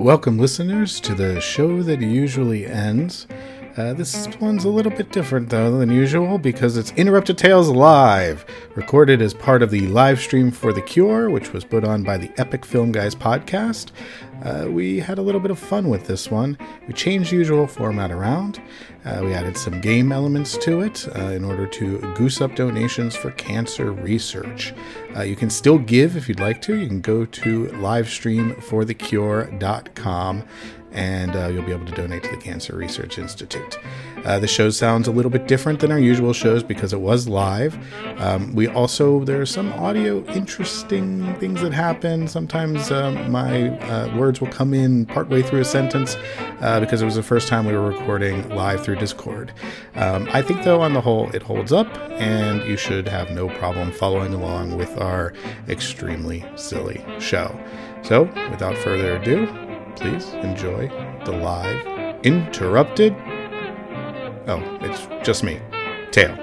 Welcome, listeners, to the show that usually ends. Uh, this one's a little bit different, though, than usual because it's Interrupted Tales Live, recorded as part of the live stream for The Cure, which was put on by the Epic Film Guys podcast. Uh, we had a little bit of fun with this one. We changed the usual format around. Uh, we added some game elements to it uh, in order to goose up donations for cancer research. Uh, you can still give if you'd like to. You can go to livestreamforthecure.com and uh, you'll be able to donate to the Cancer Research Institute. Uh, the show sounds a little bit different than our usual shows because it was live. Um, we also, there are some audio interesting things that happen. Sometimes um, my uh, words will come in partway through a sentence uh, because it was the first time we were recording live through Discord. Um, I think, though, on the whole, it holds up, and you should have no problem following along with our extremely silly show. So, without further ado, please enjoy the live interrupted. Oh, it's just me. Tail.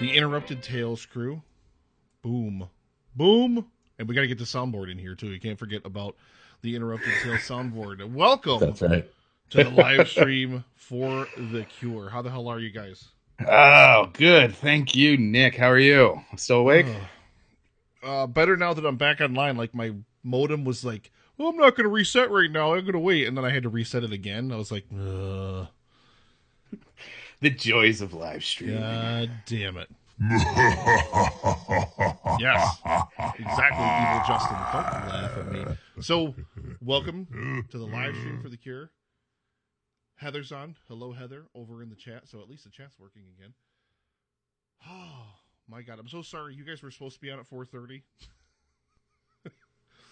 The Interrupted Tales crew. Boom. Boom. And we got to get the soundboard in here, too. You can't forget about the Interrupted Tales soundboard. Welcome That's right. to the live stream for The Cure. How the hell are you guys? Oh, good. Thank you, Nick. How are you? Still awake? Uh, better now that I'm back online. Like, my modem was like, oh, I'm not going to reset right now. I'm going to wait. And then I had to reset it again. I was like, Ugh. The joys of live streaming. God damn it. yes, exactly, evil Justin. Don't laugh at me. So, welcome to the live stream for the cure. Heather's on. Hello, Heather, over in the chat. So at least the chat's working again. Oh my god, I'm so sorry. You guys were supposed to be on at 4:30.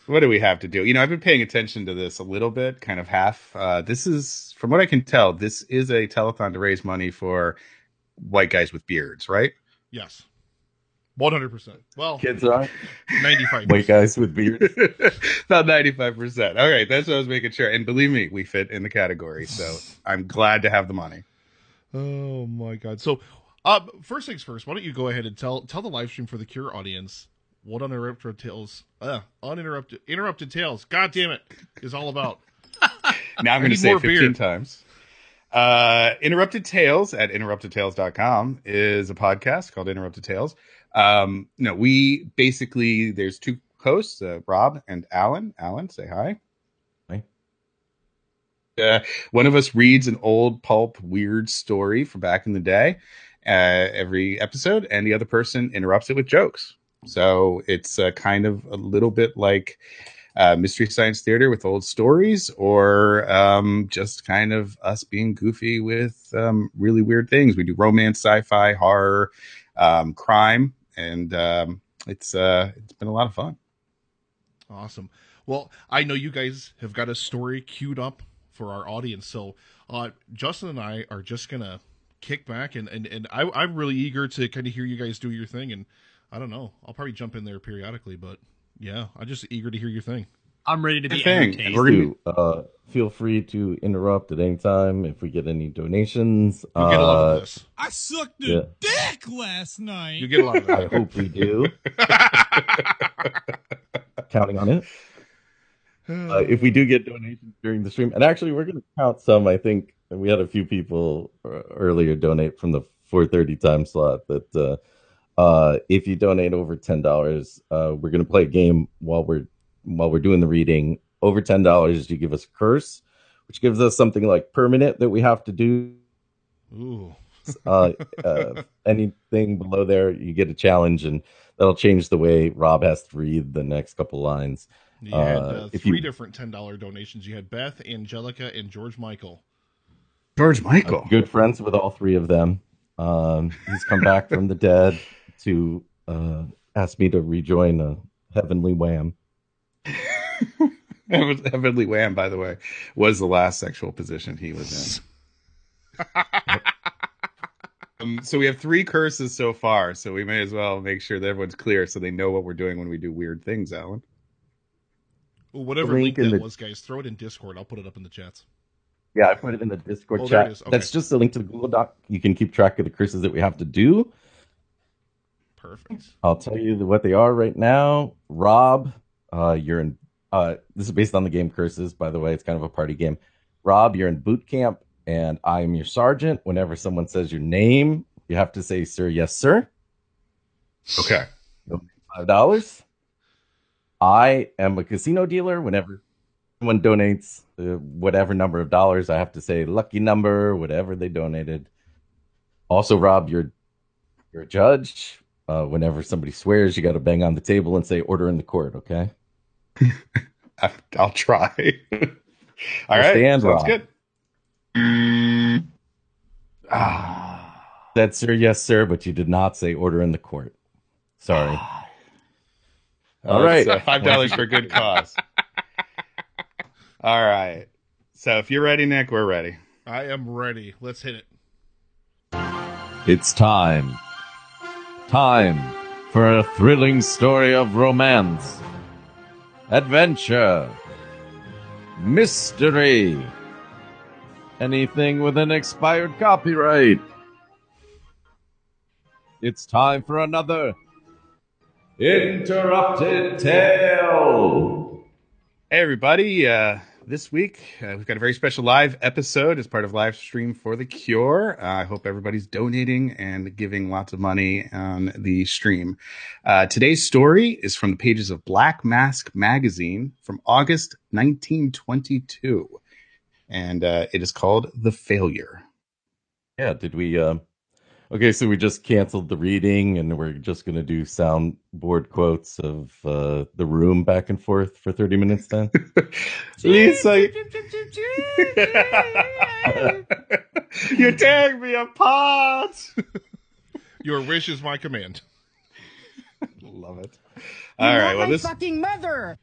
What do we have to do? You know, I've been paying attention to this a little bit, kind of half. Uh, this is, from what I can tell, this is a telethon to raise money for white guys with beards, right? Yes, 100. percent Well, Kids are 95. white guys with beards. About 95%. All right, that's what I was making sure. And believe me, we fit in the category. So I'm glad to have the money. Oh my god. So, uh, first things first. Why don't you go ahead and tell tell the live stream for the Cure audience what uninterrupted tales, uh, uninterrupted interrupted tales. God damn it, is all about. Now I'm going to say more 15 beer. times. Uh, Interrupted Tales at interruptedtales.com is a podcast called Interrupted Tales. Um, no, we basically, there's two hosts, uh, Rob and Alan. Alan, say hi. Hi. Uh, one of us reads an old pulp weird story from back in the day uh, every episode, and the other person interrupts it with jokes. So it's uh, kind of a little bit like uh, Mystery Science Theater with old stories, or um, just kind of us being goofy with um, really weird things. We do romance, sci-fi, horror, um, crime, and um, it's uh, it's been a lot of fun. Awesome. Well, I know you guys have got a story queued up for our audience, so uh, Justin and I are just gonna kick back and and and I, I'm really eager to kind of hear you guys do your thing, and I don't know, I'll probably jump in there periodically, but yeah, I'm just eager to hear your thing. I'm ready to be Good thing. entertained. And we're gonna uh, feel free to interrupt at any time if we get any donations. You get a lot Uh, of this. I sucked a Yeah. dick last night. You get a lot of I hope we do. Counting on it. Uh, if we do get donations during the stream, and actually, we're going to count some. I think we had a few people uh, earlier donate from the 4:30 time slot. That uh, uh, if you donate over ten dollars, uh, we're going to play a game while we're while we're doing the reading. Over ten dollars, you give us a curse, which gives us something like permanent that we have to do. Ooh. Uh, uh, anything below there, you get a challenge, and that'll change the way Rob has to read the next couple lines. You had Uh, uh, three you- different ten dollar donations. You had Beth, Angelica, and George Michael. George I'm Michael. good friends with all three of them. Um, he's come back from the dead to uh, ask me to rejoin a heavenly wham. Heavenly Wham, by the way, was the last sexual position he was in. um, so we have three curses so far, so we may as well make sure that everyone's clear so they know what we're doing when we do weird things, Alan. Well, whatever link link that the- was, guys, throw it in Discord. I'll put it up in the chats. Yeah, I put it in the Discord Oh, chat. Okay. That's just a link to the Google Doc. You can keep track of the curses that we have to do. Perfect. I'll tell you what they are right now. Rob, uh, you're in. Uh, this is based on the game Curses, by the way. It's kind of a party game. Rob, you're in boot camp, and I am your sergeant. Whenever someone says your name, you have to say, "Sir, yes, sir." Okay. Five dollars. I am a casino dealer. Whenever someone donates uh, whatever number of dollars, I have to say lucky number, whatever they donated. Also, Rob, you're you're a judge. Uh, whenever somebody swears, you got to bang on the table and say "order in the court." Okay. I, I'll try. All right. Stand, Sounds Rob. good. Ah. Said sir, yes, sir, but you did not say order in the court. Sorry. All right. Uh, Five dollars for a good cause. All right. So if you're ready, Nick, we're ready. I am ready. Let's hit it. It's time. Time for a thrilling story of romance, adventure, mystery, anything with an expired copyright. It's time for another interrupted tale. Hey, everybody. Uh, this week, uh, we've got a very special live episode as part of live stream for the cure. Uh, I hope everybody's donating and giving lots of money on the stream. Uh, today's story is from the pages of Black Mask magazine from August 1922, and uh, it is called The Failure. Yeah. Did we? Okay, so we just canceled the reading, and we're just gonna do soundboard quotes of uh, the room back and forth for thirty minutes. Then. Lisa, you're tearing me apart. Your wish is my command. Love it. All right. Well, this fucking mother.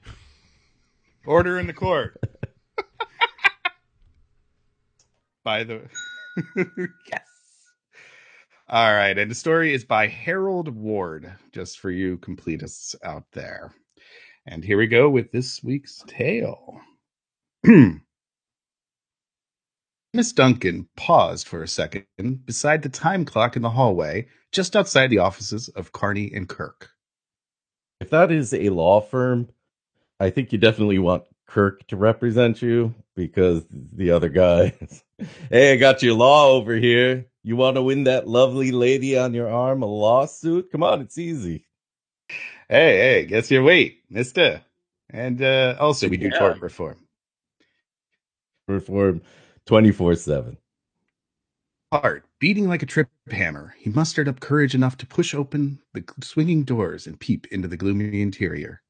order in the court. by the yes. All right, and the story is by Harold Ward, just for you completists out there. And here we go with this week's tale. Miss Duncan paused for a second beside the time clock in the hallway, just outside the offices of Carney and Kirk. If that is a law firm, I think you definitely want Kirk to represent you because the other guy, hey, I got your law over here. You want to win that lovely lady on your arm a lawsuit? Come on, it's easy. Hey, hey, guess your weight, mister. And uh, also, we do Yeah. tort reform. Perform 24 7. Heart beating like a trip hammer, he mustered up courage enough to push open the swinging doors and peep into the gloomy interior.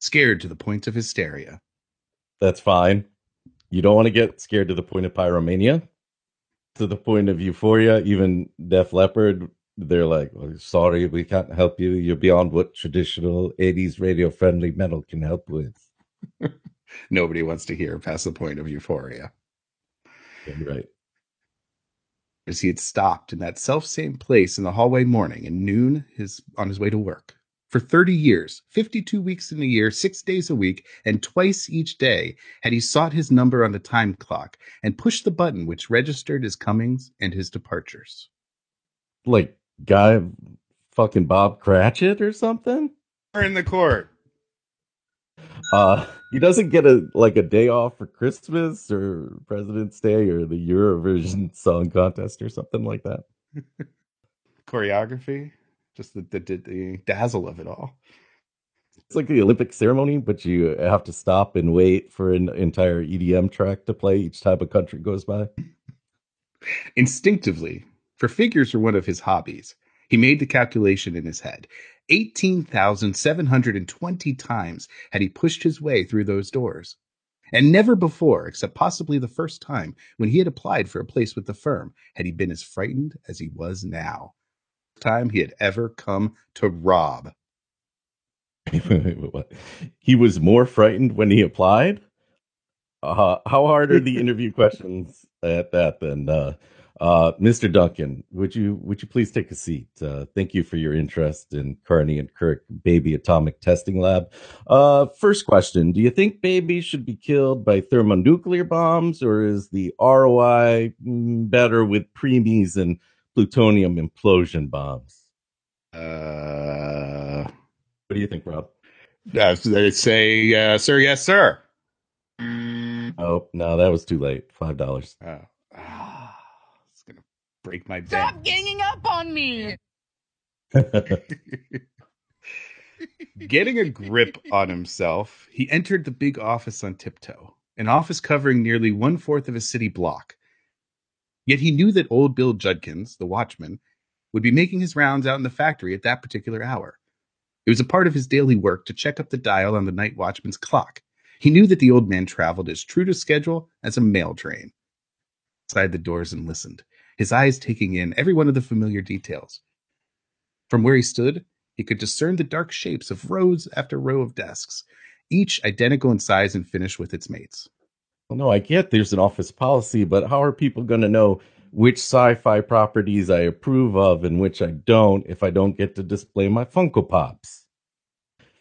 Scared to the point of hysteria, That's fine. You don't want to get scared to the point of pyromania, to the point of euphoria. Even Def Leppard, they're like, oh, sorry, we can't help you. You're beyond what traditional 80s radio friendly metal can help with. nobody wants to hear past the point of euphoria. Right. As he had stopped in that self same place in the hallway morning and noon his on his way to work. For 30 years, 52 weeks in a year, six days a week, and twice each day had he sought his number on the time clock and pushed the button which registered his comings and his departures. Like, guy fucking Bob Cratchit or something? We're in the court. Uh, he doesn't get a like a day off for Christmas or President's Day or the Eurovision Song Contest or something like that. Choreography, just the, the, the, dazzle of it all. It's like the Olympic ceremony, but you have to stop and wait for an entire EDM track to play each time a country goes by. Instinctively, for figures were one of his hobbies, he made the calculation in his head. 18,720 times had he pushed his way through those doors. And never before, except possibly the first time when he had applied for a place with the firm, had he been as frightened as he was now. Time he had ever come to rob. He was more frightened when he applied. Uh, how hard are the interview questions at that then? Uh, uh, Mr. Duncan, would you would you please take a seat? Uh, thank you for your interest in Carney and Kirk Baby Atomic Testing Lab. Uh, first question: Do you think babies should be killed by thermonuclear bombs, or is the ROI mm, better with preemies and plutonium implosion bombs? Uh, What do you think, Rob? uh, they say, uh, sir, yes, sir. Oh no, that was too late. Five dollars. Oh, ah, it's gonna break my bank. Stop ganging up on me. Getting a grip on himself, he entered the big office on tiptoe, an office covering nearly one fourth of a city block. Yet he knew that old Bill Judkins, the watchman, would be making his rounds out in the factory at that particular hour. It was a part of his daily work to check up the dial on the night watchman's clock. He knew that the old man traveled as true to schedule as a mail train. Inside the doors and listened, his eyes taking in every one of the familiar details. From where he stood, he could discern the dark shapes of rows after row of desks, each identical in size and finish with its mates. No, I get there's an office policy, but how are people going to know which sci-fi properties I approve of and which I don't if I don't get to display my Funko Pops?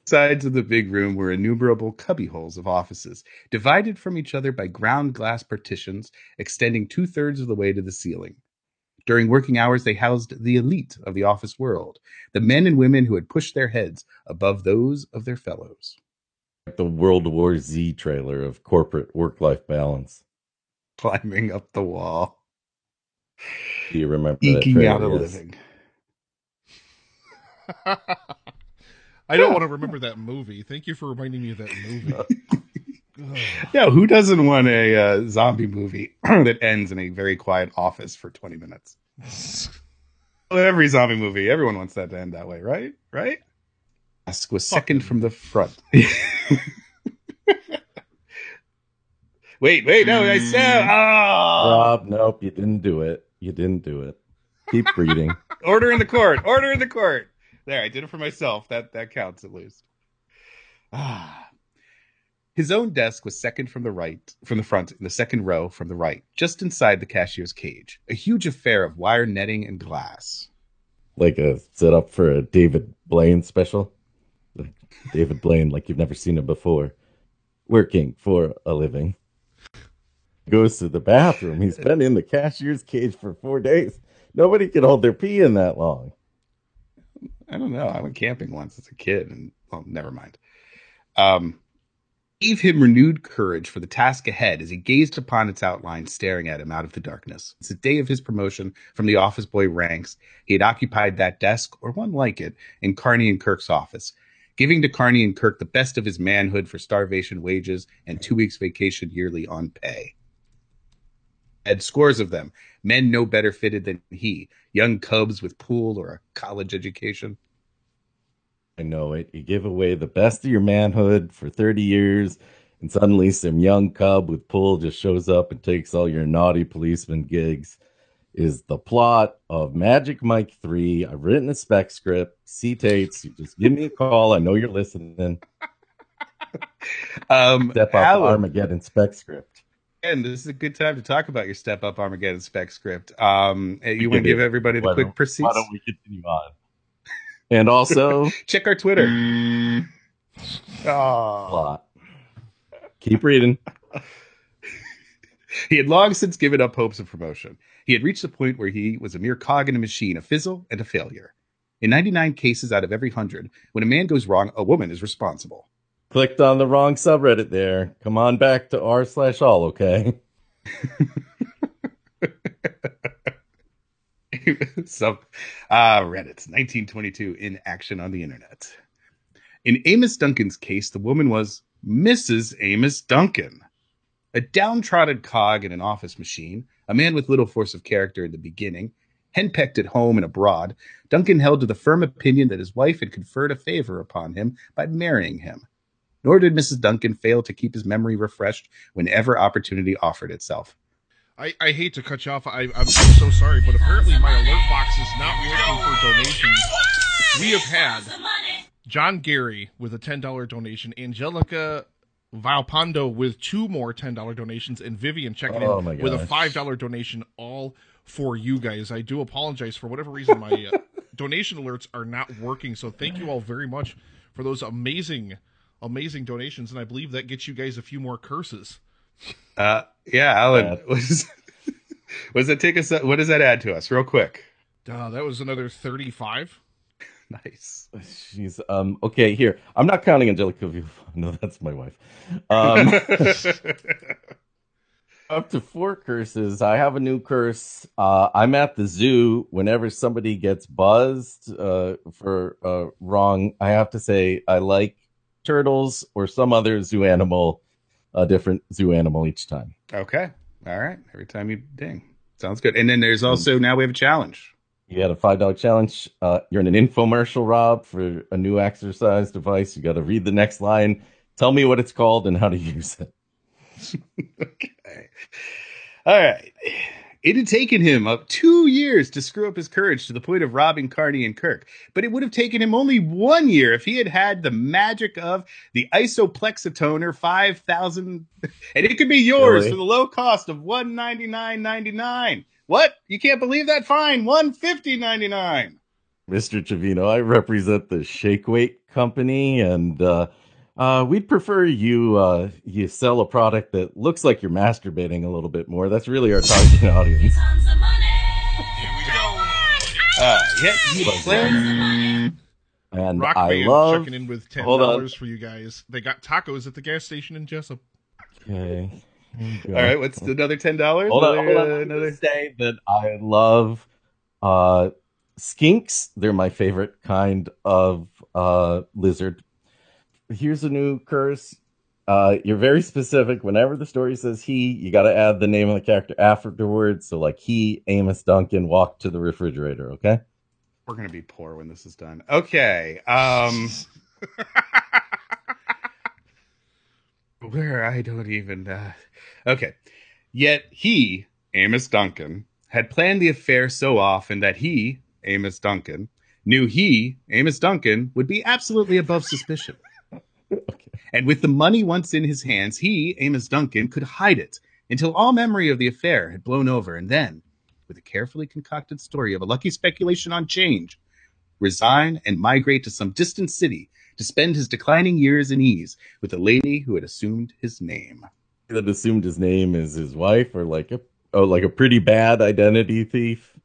Sides of the big room were innumerable cubbyholes of offices, divided from each other by ground glass partitions extending two thirds of the way to the ceiling. During working hours, they housed the elite of the office world, the men and women who had pushed their heads above those of their fellows. Like the World War Z trailer of corporate work-life balance. Climbing up the wall, Do you remember that eking trailer? out a Yes. living. I don't want to remember that movie. Thank you for reminding me of that movie. Yeah, who doesn't want a uh, zombie movie that ends in a very quiet office for 20 minutes? Every zombie movie, everyone wants that to end that way, right? Right? Desk was second from the front. wait, wait, no, I said, oh, Rob, nope, you didn't do it. You didn't do it. Keep reading. order in the court, order in the court. There, I did it for myself. That that counts at least. Ah. His own desk was second from the right, from the front, in the second row from the right, just inside the cashier's cage. A huge affair of wire netting and glass. like a setup for a David Blaine special. David Blaine, like you've never seen him before, working for a living. Goes to the bathroom. He's been in the cashier's cage for four days. Nobody can hold their pee in that long. I don't know. I went camping once as a kid, and well, never mind. Um, gave him renewed courage for the task ahead as he gazed upon its outline staring at him out of the darkness. It's the day of his promotion from the office boy ranks. He had occupied that desk, or one like it, in Carney and Kirk's office, giving to Carney and Kirk the best of his manhood for starvation wages and two weeks vacation yearly on pay. Had scores of them, men no better fitted than he, young cubs with pool or a college education. I know it. You give away the best of your manhood for 30 years, and suddenly some young cub with pool just shows up and takes all your naughty policeman gigs. Is the plot of Magic Mike 3. I've written a spec script. C Tates, you just give me a call. I know you're listening. Um, Step up Alan, Armageddon spec script. and this is a good time to talk about your Step Up Armageddon spec script. Um, uh, you want to give everybody the quick proceeds? Why don't we continue on? And also, Check our Twitter. Oh. plot. Keep reading. He had long since given up hopes of promotion. He had reached the point where he was a mere cog in a machine, a fizzle and a failure. In 99 cases out of every 100, when a man goes wrong, a woman is responsible. Clicked on the wrong subreddit there. Come on back to r slash all, okay? so, ah, Reddit, 1922, in action on the internet. In Amos Duncan's case, the woman was Mrs. Amos Duncan, a downtrodden cog in an office machine, a man with little force of character in the beginning, henpecked at home and abroad. Duncan held to the firm opinion that his wife had conferred a favor upon him by marrying him. Nor did Mrs. Duncan fail to keep his memory refreshed whenever opportunity offered itself. I, I hate to cut you off. I, I'm, I'm so sorry, but apparently my alert box is not working for donations. We have had John Gary with a $10 donation, Angelica Valpando with two more $10 donations, and Vivian checking Oh in with a $5 donation, all for you guys. I do apologize for whatever reason my uh, donation alerts are not working. So thank you all very much for those amazing, amazing donations. And I believe that gets you guys a few more curses. Uh, yeah, Alan, Yeah. what does, what does that take us? What does that add to us, real quick? Uh, that was another 35. Nice. She's um okay. Here, I'm not counting Angelica View. No, that's my wife. Um, up to four curses. I have a new curse. Uh, I'm at the zoo. Whenever somebody gets buzzed uh, for uh, wrong, I have to say I like turtles or some other zoo animal, a different zoo animal each time. okay. All right. Every time you ding. Sounds good. And then there's also now we have a challenge. You had a five dollar challenge. Uh, you're in an infomercial, Rob, for a new exercise device. You got to read the next line. Tell me what it's called and how to use it. okay. All right. It had taken him up two years to screw up his courage to the point of robbing Carney and Kirk, but it would have taken him only one year if he had had the magic of the Isoplexitoner 5000, and it could be yours Really? for the low cost of one ninety nine ninety nine. What? You can't believe that? Fine, one fifty ninety nine. Mr. Trevino, I represent the Shake Weight Company, and uh, uh, we'd prefer you uh, you sell a product that looks like you're masturbating a little bit more. That's really our target audience. Uh, yeah, he had planned. And Rock I Band love. checking in with ten dollars for you guys. They got tacos at the gas station in Jessup. Okay. All right, what's another ten dollars? Hold on, hold on. Another, I'm say that I love uh, skinks. They're my favorite kind of uh, lizard. Here's a new curse. Uh, you're very specific. Whenever the story says he, you got to add the name of the character afterwards. So, like he, Amos Duncan, walked to the refrigerator. Okay. We're gonna be poor when this is done. Okay. Um where I don't even uh okay. Yet he, Amos Duncan, had planned the affair so often that he, Amos Duncan, knew he, Amos Duncan, would be absolutely above suspicion. And with the money once in his hands, he, Amos Duncan, could hide it until all memory of the affair had blown over, and then, with a carefully concocted story of a lucky speculation on change, resign and migrate to some distant city to spend his declining years in ease with a lady who had assumed his name. That assumed his name is his wife, or like a oh, like a pretty bad identity thief.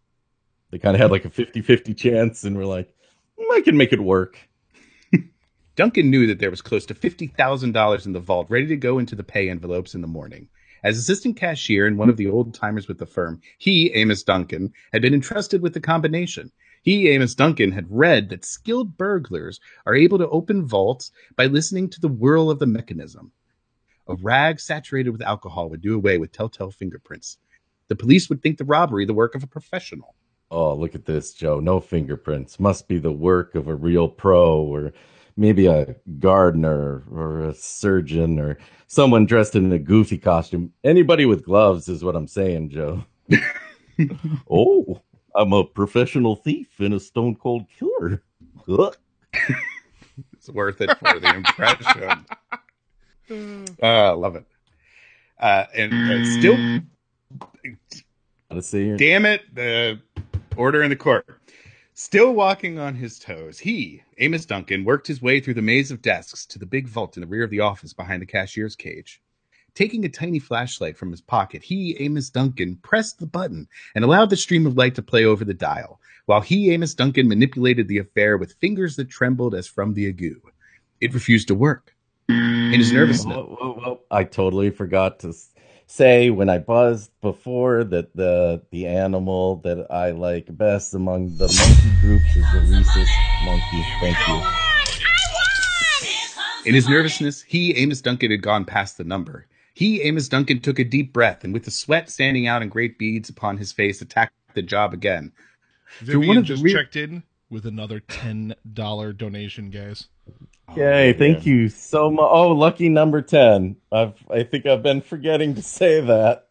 They kind of had like a 50-50 chance, and we're like, "Mm, I can make it work. Duncan knew that there was close to $50,000 in the vault ready to go into the pay envelopes in the morning. As assistant cashier and one of the old timers with the firm, he, Amos Duncan, had been entrusted with the combination. He, Amos Duncan, had read that skilled burglars are able to open vaults by listening to the whirl of the mechanism. A rag saturated with alcohol would do away with telltale fingerprints. The police would think the robbery the work of a professional. Oh, look at this, Joe. No fingerprints. Must be the work of a real pro or maybe a gardener or a surgeon or someone dressed in a goofy costume. Anybody with gloves is what I'm saying, Joe. oh, I'm a professional thief and a stone cold killer. Ugh. It's worth it for the impression. Uh, love it. Uh, and uh, still, Gotta see damn it, the order in the court. Still walking on his toes, he, Amos Duncan, worked his way through the maze of desks to the big vault in the rear of the office behind the cashier's cage. Taking a tiny flashlight from his pocket, he, Amos Duncan, pressed the button and allowed the stream of light to play over the dial, while he, Amos Duncan, manipulated the affair with fingers that trembled as from the ague. It refused to work. In his nervousness, Whoa, whoa, whoa. I totally forgot to say when I buzzed before that the the animal that I like best among the monkey groups is the rhesus monkey. Thank you. In his nervousness, he, Amos Duncan, had gone past the number. He, Amos Duncan, took a deep breath and with the sweat standing out in great beads upon his face, attacked the job again. Vivian just rear- checked in with another ten dollar donation, guys. Yay! Oh, thank you so much. Oh, lucky number ten. I've I think I've been forgetting to say that.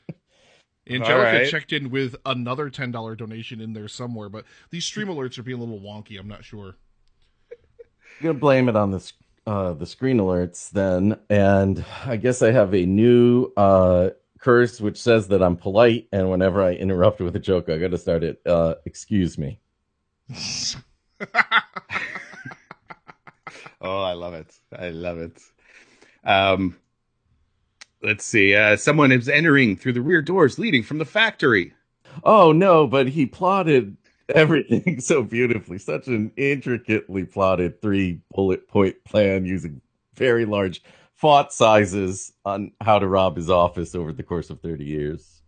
Angelica right. checked in with another ten dollar donation in there somewhere, but these stream alerts are being a little wonky. I'm not sure. I'm gonna blame it on the sc- uh, the screen alerts then, and I guess I have a new uh, curse which says that I'm polite, and whenever I interrupt with a joke, I got to start it. Uh, excuse me. Oh, I love it. I love it. Um, let's see. Uh, someone is entering through the rear doors leading from the factory. Oh no, but he plotted everything so beautifully. Such an intricately plotted three bullet point plan using very large font sizes on how to rob his office over the course of 30 years.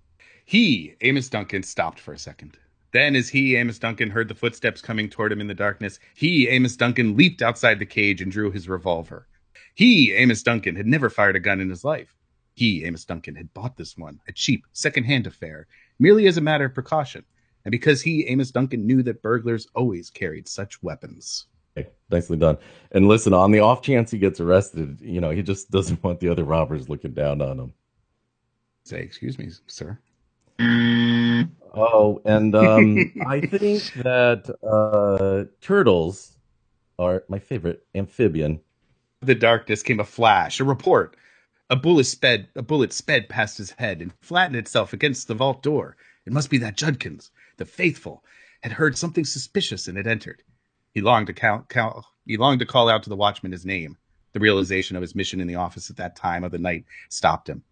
He, Amos Duncan, stopped for a second. Then, as he, Amos Duncan, heard the footsteps coming toward him in the darkness, he, Amos Duncan, leaped outside the cage and drew his revolver. He, Amos Duncan, had never fired a gun in his life. He, Amos Duncan, had bought this one, a cheap, second-hand affair, merely as a matter of precaution, and because he, Amos Duncan, knew that burglars always carried such weapons. Okay, nicely done. And listen, on the off chance he gets arrested, you know, he just doesn't want the other robbers looking down on him. Say, excuse me, sir. Oh, and um, I think that uh, turtles are my favorite amphibian. the darkness came a flash, a report. A bullet sped a bullet sped past his head and flattened itself against the vault door. It must be that Judkins, the faithful, had heard something suspicious and had entered. He longed to count, count he longed to call out to the watchman his name. The realization of his mission in the office at that time of the night stopped him.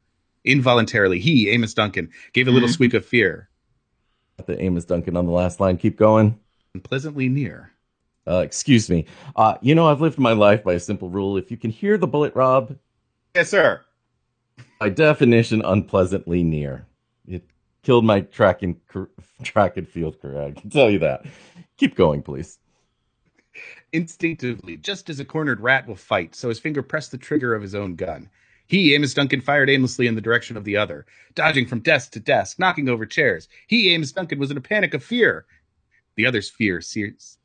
Involuntarily, he, Amos Duncan, gave a little squeak of fear. The Amos Duncan on the last line. Keep going. And pleasantly near. Uh, excuse me. Uh, you know, I've lived my life by a simple rule. If you can hear the bullet, Rob, Yes, sir. by definition, unpleasantly near. Killed my track and track and field career. I can tell you that. Keep going, please. Instinctively, just as a cornered rat will fight, so his finger pressed the trigger of his own gun. He, Amos Duncan, fired aimlessly in the direction of the other, dodging from desk to desk, knocking over chairs. He, Amos Duncan, was in a panic of fear. The other's fear,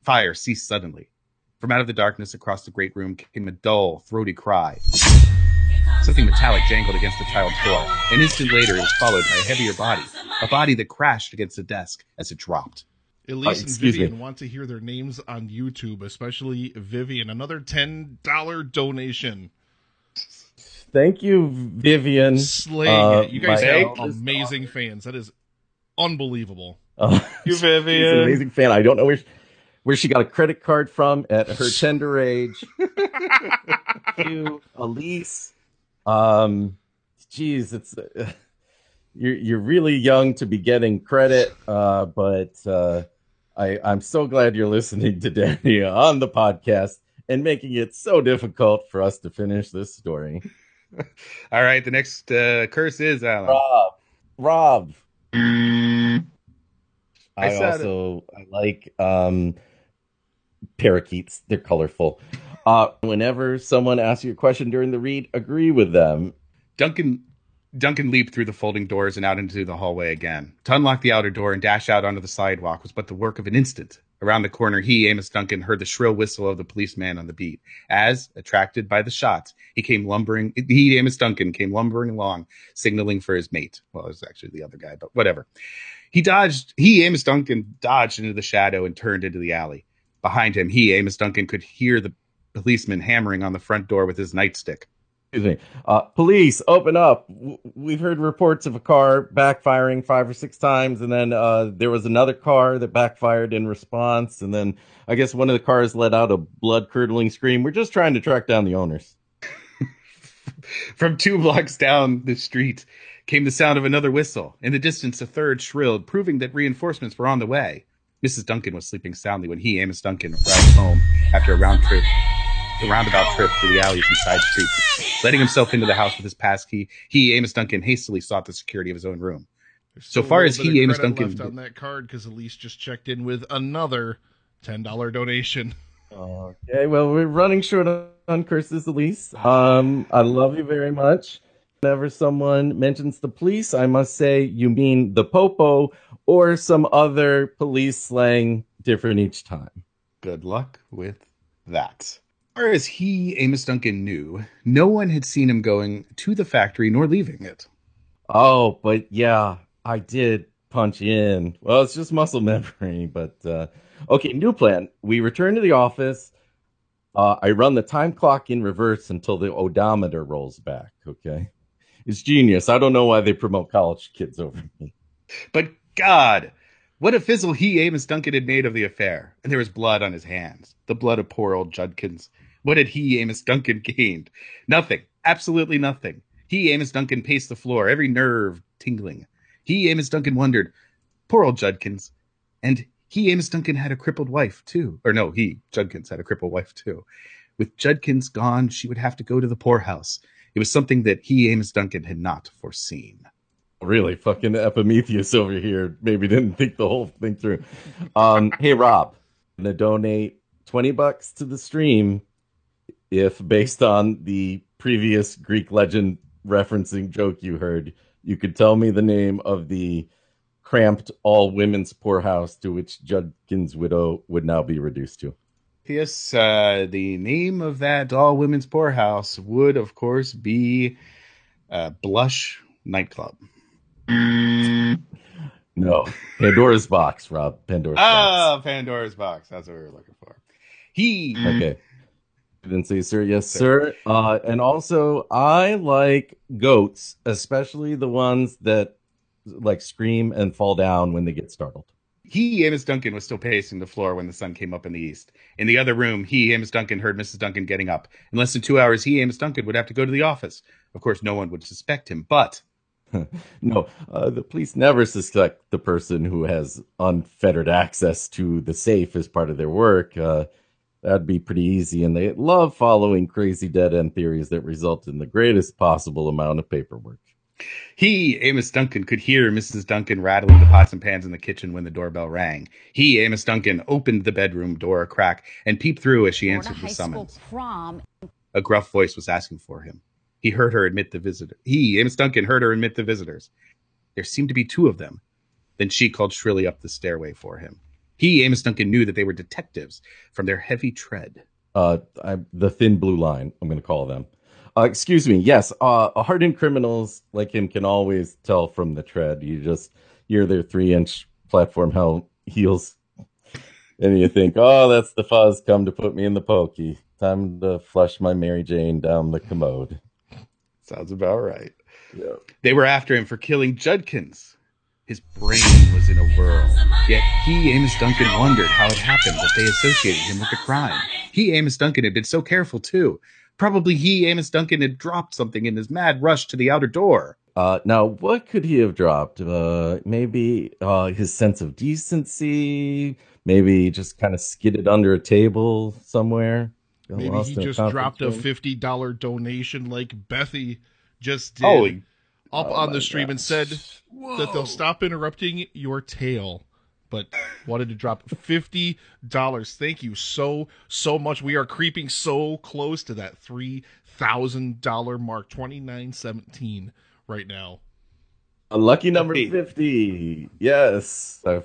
fire ceased suddenly. From out of the darkness across the great room came a dull, throaty cry. Something metallic jangled against the tiled floor. An instant later, it was followed by a heavier body, a body that crashed against the desk as it dropped. Elise and excuse me. Vivian want to hear their names on YouTube, especially Vivian. Another ten dollar donation. Thank you, Vivian. Slaying Uh, it. You guys my have eldest amazing fans. That is unbelievable. Uh, You, she's an Vivian. amazing fan. I don't know where she, where she got a credit card from at her tender age. you, Elise. Um, geez, it's uh, you're you're really young to be getting credit, uh, but uh, I I'm so glad you're listening to Danny on the podcast and making it so difficult for us to finish this story. All right, the next uh, curse is Alan. Rob, Rob. I I, also I like um, parakeets. They're colorful. Uh, whenever someone asks you a question during the read, agree with them. Duncan Duncan leaped through the folding doors and out into the hallway again. To unlock the outer door and dash out onto the sidewalk was but the work of an instant. Around the corner, he, Amos Duncan, heard the shrill whistle of the policeman on the beat. As, attracted by the shots, he came lumbering. He, Amos Duncan, came lumbering along, signaling for his mate. Well, it was actually the other guy, but whatever. He dodged. He, Amos Duncan, dodged into the shadow and turned into the alley. Behind him, he, Amos Duncan, could hear the policeman hammering on the front door with his nightstick. Excuse me. Uh, police, open up. W- We've heard reports of a car backfiring five or six times, and then uh, there was another car that backfired in response, and then I guess one of the cars let out a blood curdling scream. We're just trying to track down the owners. From two blocks down the street came the sound of another whistle. In the distance, a third shrilled, proving that reinforcements were on the way. Mrs. Duncan was sleeping soundly when he, Amos Duncan, arrived home after a round trip, a roundabout trip through the alleys and side streets. Letting himself into the house with his pass key, he, Amos Duncan, hastily sought the security of his own room. So far as he, Amos Duncan- left on that card because Elise just checked in with another ten dollar donation. Okay, well, we're running short on- on curses, Elise. Um, I love you very much. Whenever someone mentions the police, I must say you mean the popo or some other police slang, different each time. Good luck with that. Or as he, Amos Duncan, knew, no one had seen him going to the factory nor leaving it. Oh, but yeah, I did punch in. Well, it's just muscle memory, but uh, okay, new plan. We return to the office. Uh, I run the time clock in reverse until the odometer rolls back. Okay, it's genius. I don't know why they promote college kids over me. But God, what a fizzle he, Amos Duncan, had made of the affair. And there was blood on his hands. The blood of poor old Judkins. What had he, Amos Duncan, gained? Nothing. Absolutely nothing. He, Amos Duncan, paced the floor, every nerve tingling. He, Amos Duncan, wondered, poor old Judkins. And He, Amos Duncan, had a crippled wife too. Or no, he, Judkins, had a crippled wife too. With Judkins gone, she would have to go to the poorhouse. It was something that he, Amos Duncan, had not foreseen. Really, fucking Epimetheus over here maybe didn't think the whole thing through. Um, hey Rob, I'm gonna donate twenty bucks to the stream if, based on the previous Greek legend referencing joke you heard, you could tell me the name of the cramped all women's poorhouse to which Judkins' widow would now be reduced to. Yes, Uh, the name of that all women's poorhouse would, of course, be uh, Blush Nightclub. No, Pandora's box, Rob. Pandora's box. Ah, Pandora's box. That's what we were looking for. He. Okay. I didn't say sir. Yes, sir. Uh, and also, I like goats, especially the ones that like scream and fall down when they get startled. He, Amos Duncan, was still pacing the floor when the sun came up in the east. In the other room, he, Amos Duncan, heard Mrs. Duncan getting up. In less than two hours, he, Amos Duncan, would have to go to the office. Of course, no one would suspect him, but No, uh, the police never suspect the person who has unfettered access to the safe as part of their work. Uh, that'd be pretty easy, and they love following crazy dead end theories that result in the greatest possible amount of paperwork. he, Amos Duncan, could hear Mrs. Duncan rattling the pots and pans in the kitchen when the doorbell rang. He, Amos Duncan, opened the bedroom door a crack and peeped through as she Florida answered High the School summons. prom. A gruff voice was asking for him. He heard her admit the visitor. He, Amos Duncan, heard her admit the visitors. There seemed to be two of them. Then she called shrilly up the stairway for him. He, Amos Duncan, knew that they were detectives from their heavy tread. Uh, I, the thin blue line, I'm going to call them. Uh, excuse me. Yes, uh, hardened criminals like him can always tell from the tread. You just hear their three inch platform hell heels, and you think, "Oh, that's the fuzz come to put me in the pokey. Time to flush my Mary Jane down the commode." Sounds about right. Yeah. They were after him for killing Judkins. His brain was in a whirl. Yet he, Amos Duncan, wondered how it happened that they associated him with the crime. He, Amos Duncan, had been so careful too. Probably he, Amos Duncan, had dropped something in his mad rush to the outer door. Uh, now, what could he have dropped? Uh, maybe uh, his sense of decency. Maybe just kind of skidded under a table somewhere. Maybe he just dropped a fifty dollar donation like Bethy just did Holy- up Oh on the stream and gosh. said that they'll stop interrupting your tale. But wanted to drop fifty dollars. Thank you so so much. We are creeping so close to that three thousand dollar mark, twenty nine seventeen right now. A lucky number Hey. 50. Yes. oh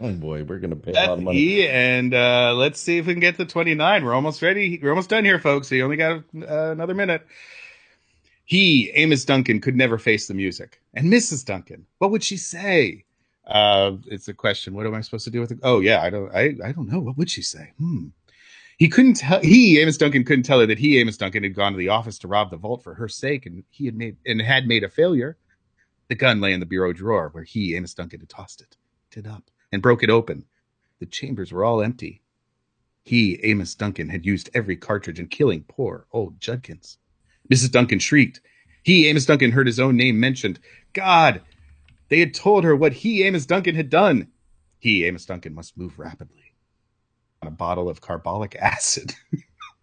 boy, we're going to pay a lot of money. E, and uh, let's see if we can get to 29. We're almost ready. We're almost done here, folks. So you only got uh, another minute. He, Amos Duncan, could never face the music. And Mrs. Duncan, what would she say? Uh, it's a question. What am I supposed to do with it? Oh yeah, I don't. I, I don't know. What would she say? Hmm. He couldn't tell. He, Amos Duncan, couldn't tell her that he, Amos Duncan, had gone to the office to rob the vault for her sake, and he had made and had made a failure. The gun lay in the bureau drawer where he, Amos Duncan, had tossed it, it up, and broke it open. The chambers were all empty. He, Amos Duncan, had used every cartridge in killing poor old Judkins. Mrs. Duncan shrieked. He, Amos Duncan, heard his own name mentioned. God! They had told her what he, Amos Duncan, had done. He, Amos Duncan, must move rapidly. On a bottle of carbolic acid.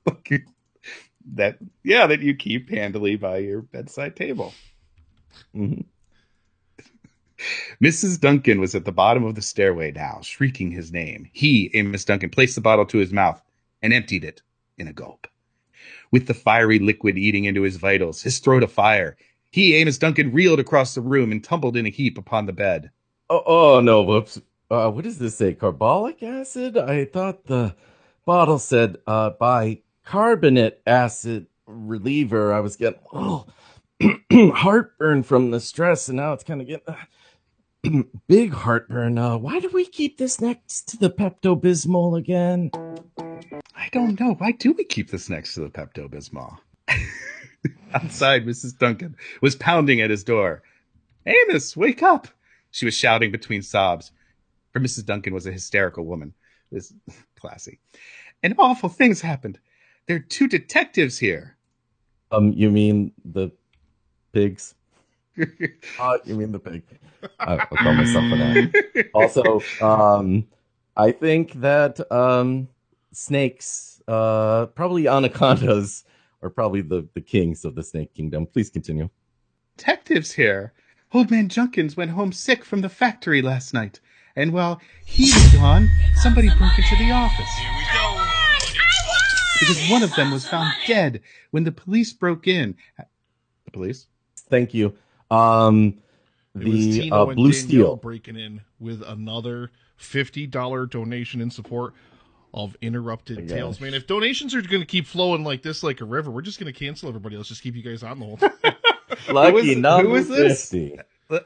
that, yeah, that you keep handily by your bedside table. Mhm. Mrs. Duncan was at the bottom of the stairway now, shrieking his name. He, Amos Duncan, placed the bottle to his mouth and emptied it in a gulp. With the fiery liquid eating into his vitals, his throat afire, he, Amos Duncan, reeled across the room and tumbled in a heap upon the bed. Oh, oh no, whoops. Uh, what does this say? Carbolic acid? I thought the bottle said uh, bicarbonate acid reliever. I was getting oh, heartburn from the stress, and now it's kind of getting big heartburn. Uh, why do we keep this next to the Pepto Bismol again? I don't know. Why do we keep this next to the Pepto Bismol? Outside, Mrs. Duncan was pounding at his door. Amos, wake up! She was shouting between sobs. For Mrs. Duncan was a hysterical woman. This classy. And awful things happened. There are two detectives here. Um, you mean the pigs? Uh, you mean the pig? I- I'll call myself for that. Also, um, I think that um, snakes, uh, probably anacondas, are probably the, the kings of the snake kingdom. Please continue. Detectives here. Old man Junkins went home sick from the factory last night, and while he was gone, somebody broke into the office. Because one of them was found dead when the police broke in. The police? Thank you. Um, the uh, and Blue Danielle Steel. breaking in with another fifty dollar donation in support of interrupted My tales. Man, if donations are going to keep flowing like this, like a river, we're just going to cancel everybody. Let's just keep you guys on the whole time. Lucky Who is- number who is this? 50.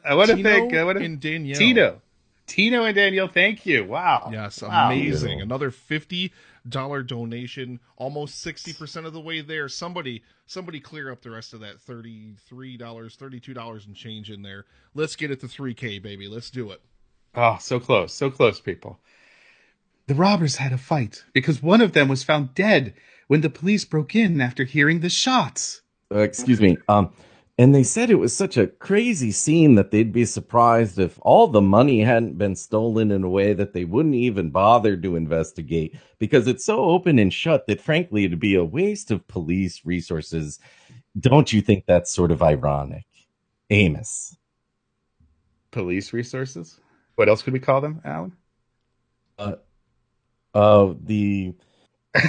I want to thank I wanna, and Danielle. Tino. Tino and Danielle, thank you. Wow. Yes, Wow. amazing. Another fifty dollar donation, almost sixty percent of the way there. Somebody, somebody, clear up the rest of that thirty three dollars, thirty two dollars and change in there. Let's get it to three k, baby. Let's do it. Oh, so close, so close, people. The robbers had a fight because one of them was found dead when the police broke in after hearing the shots. Uh, excuse me. Um, and they said it was such a crazy scene that they'd be surprised if all the money hadn't been stolen in a way that they wouldn't even bother to investigate because it's so open and shut that frankly it'd be a waste of police resources. Don't you think that's sort of ironic? Amos. Police resources. What else could we call them, Alan? Uh, the.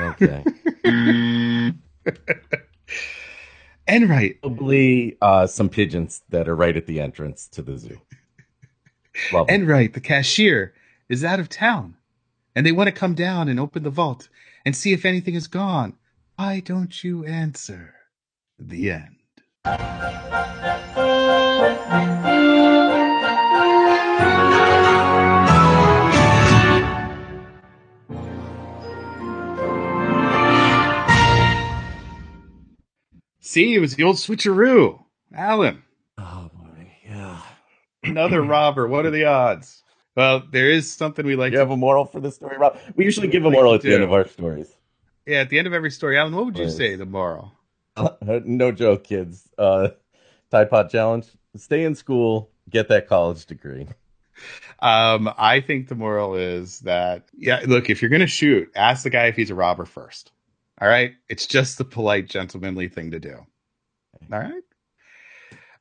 Okay. Enright. Probably uh, some pigeons that are right at the entrance to the zoo. Love 'em. Enright, the cashier, is out of town, and they want to come down and open the vault and see if anything is gone. Why don't you answer? The end. See, it was the old switcheroo. Alan, Oh boy, yeah. another robber. What are the odds? Well, there is something we like You to have a moral for the story, Rob? We usually give a moral you at the end of our stories. Yeah, at the end of every story, Alan, what would you Right. say the moral? no joke, kids. Uh, Tide Pod Challenge: stay in school, get that college degree. Um, I think the moral is that yeah, look, if you're gonna shoot, ask the guy if he's a robber first. All right, it's just the polite, gentlemanly thing to do. All right.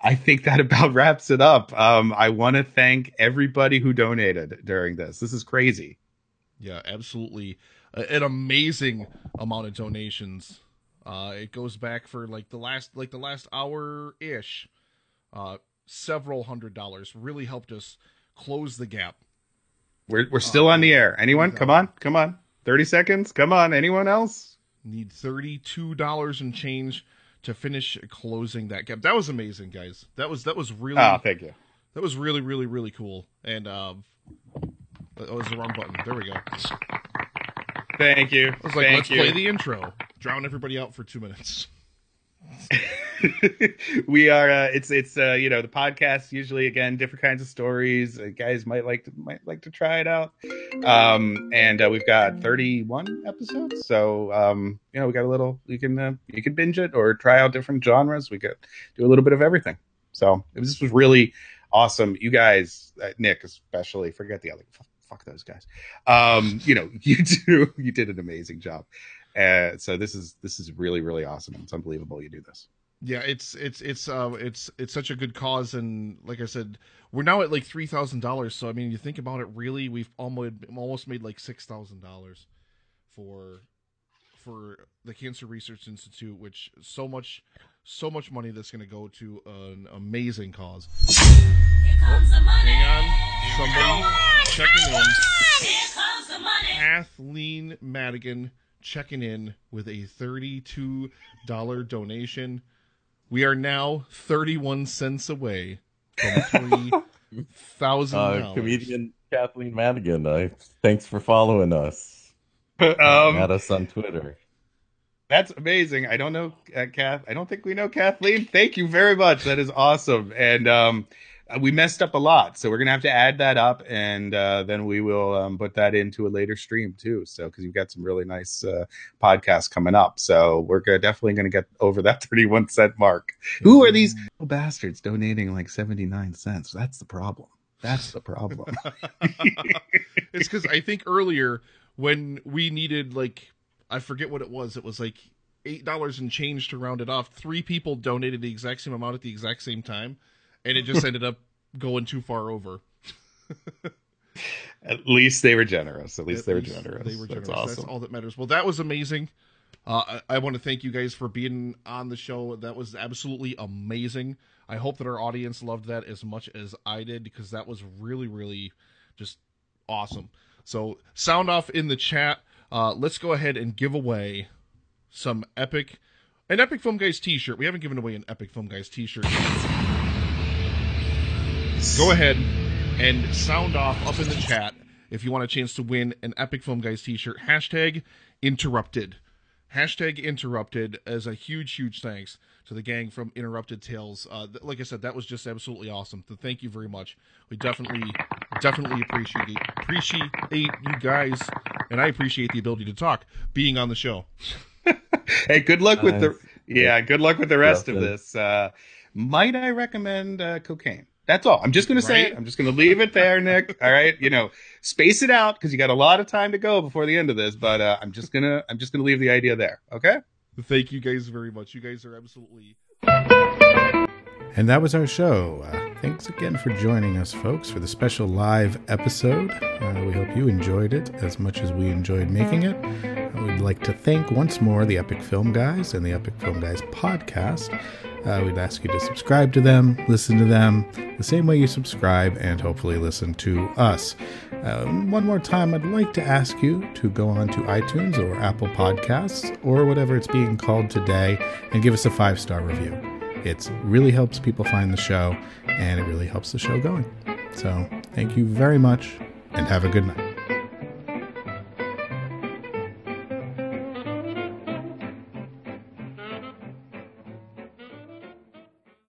I think that about wraps it up. Um, I want to thank everybody who donated during this. This is crazy. Yeah, absolutely. An amazing amount of donations. Uh, it goes back for like the last like the last hour ish. Uh, several hundred dollars really helped us close the gap. We're we're still on the air. Anyone? Come on, come on. Thirty seconds. Come on. Anyone else? Need thirty two dollars and change to finish closing that gap. That was amazing, guys. That was that was really Oh, thank you. that was really really really cool. And um, that was the wrong button. There we go. Thank you. I was like, Thank let's you. play the intro. Drown everybody out for two minutes. we are uh, it's it's uh, you know the podcast usually again different kinds of stories. Uh, guys might like to might like to try it out. Um and uh, we've got 31 episodes. So um you know we got a little you can uh, you can binge it or try out different genres. We could do a little bit of everything. So this was really awesome. You guys uh, nick especially forget the other fuck, those guys. Um you know you do you did an amazing job uh, so this is this is really really awesome. It's unbelievable you do this. Yeah, it's it's it's uh it's it's such a good cause, and like I said, we're now at like three thousand dollars. So I mean, you think about it, really, we've almost almost made like six thousand dollars for for the Cancer Research Institute, which so much so much money that's going to go to an amazing cause. Hang on, somebody checking in. Kathleen Madigan checking in with a $32 donation. We are now 31 cents away from $3,000. Uh, comedian Kathleen Madigan, uh, thanks for following us. um, At us on Twitter. That's amazing. I don't know uh, Kath. I don't think we know Kathleen. Thank you very much. That is awesome. And um, we messed up a lot, so we're gonna have to add that up, and uh, then we will um, put that into a later stream too. So because you've got some really nice uh, podcasts coming up, so we're gonna, definitely gonna get over that thirty-one cent mark. Who are these bastards donating like seventy-nine cents? That's the problem. That's the problem. it's because I think earlier when we needed like I forget what it was. It was like eight dollars and change to round it off. Three people donated the exact same amount at the exact same time, and it just ended up going too far over. At least they were generous. At least At they were least generous. They were That's generous. awesome. That's all that matters. Well, that was amazing. Uh, I, I want to thank you guys for being on the show. That was absolutely amazing. I hope that our audience loved that as much as I did because that was really, really just awesome. So, sound off in the chat. Uh, let's go ahead and give away some epic, an Epic Film Guys T-shirt. We haven't given away an Epic Film Guys T-shirt. Go ahead and sound off up in the chat if you want a chance to win an Epic Film Guys T-shirt. Hashtag interrupted. Hashtag interrupted as a huge, huge thanks to the gang from Interrupted Tales. Uh, th- like I said, that was just absolutely awesome. So thank you very much. We definitely, definitely appreciate it. Appreciate you guys, and I appreciate the ability to talk being on the show. hey, good luck with the yeah, good luck with the rest Yeah, of this. Uh, might I recommend uh, cocaine? That's all. I'm just going to say it. I'm just going to leave it there, Nick. All right, you know, space it out because you got a lot of time to go before the end of this. But uh, I'm just gonna I'm just gonna leave the idea there. Okay. Thank you guys very much. You guys are absolutely And that was our show. Uh, thanks again for joining us, folks, for the special live episode. Uh, we hope you enjoyed it as much as we enjoyed making it. Would like to thank once more the Epic Film Guys and the Epic Film Guys podcast. Uh, we'd ask you to subscribe to them, listen to them the same way you subscribe, and hopefully listen to us. Um, one more time, I'd like to ask you to go on to iTunes or Apple Podcasts or whatever it's being called today and give us a five star review. It really helps people find the show and it really helps the show going. So, thank you very much and have a good night.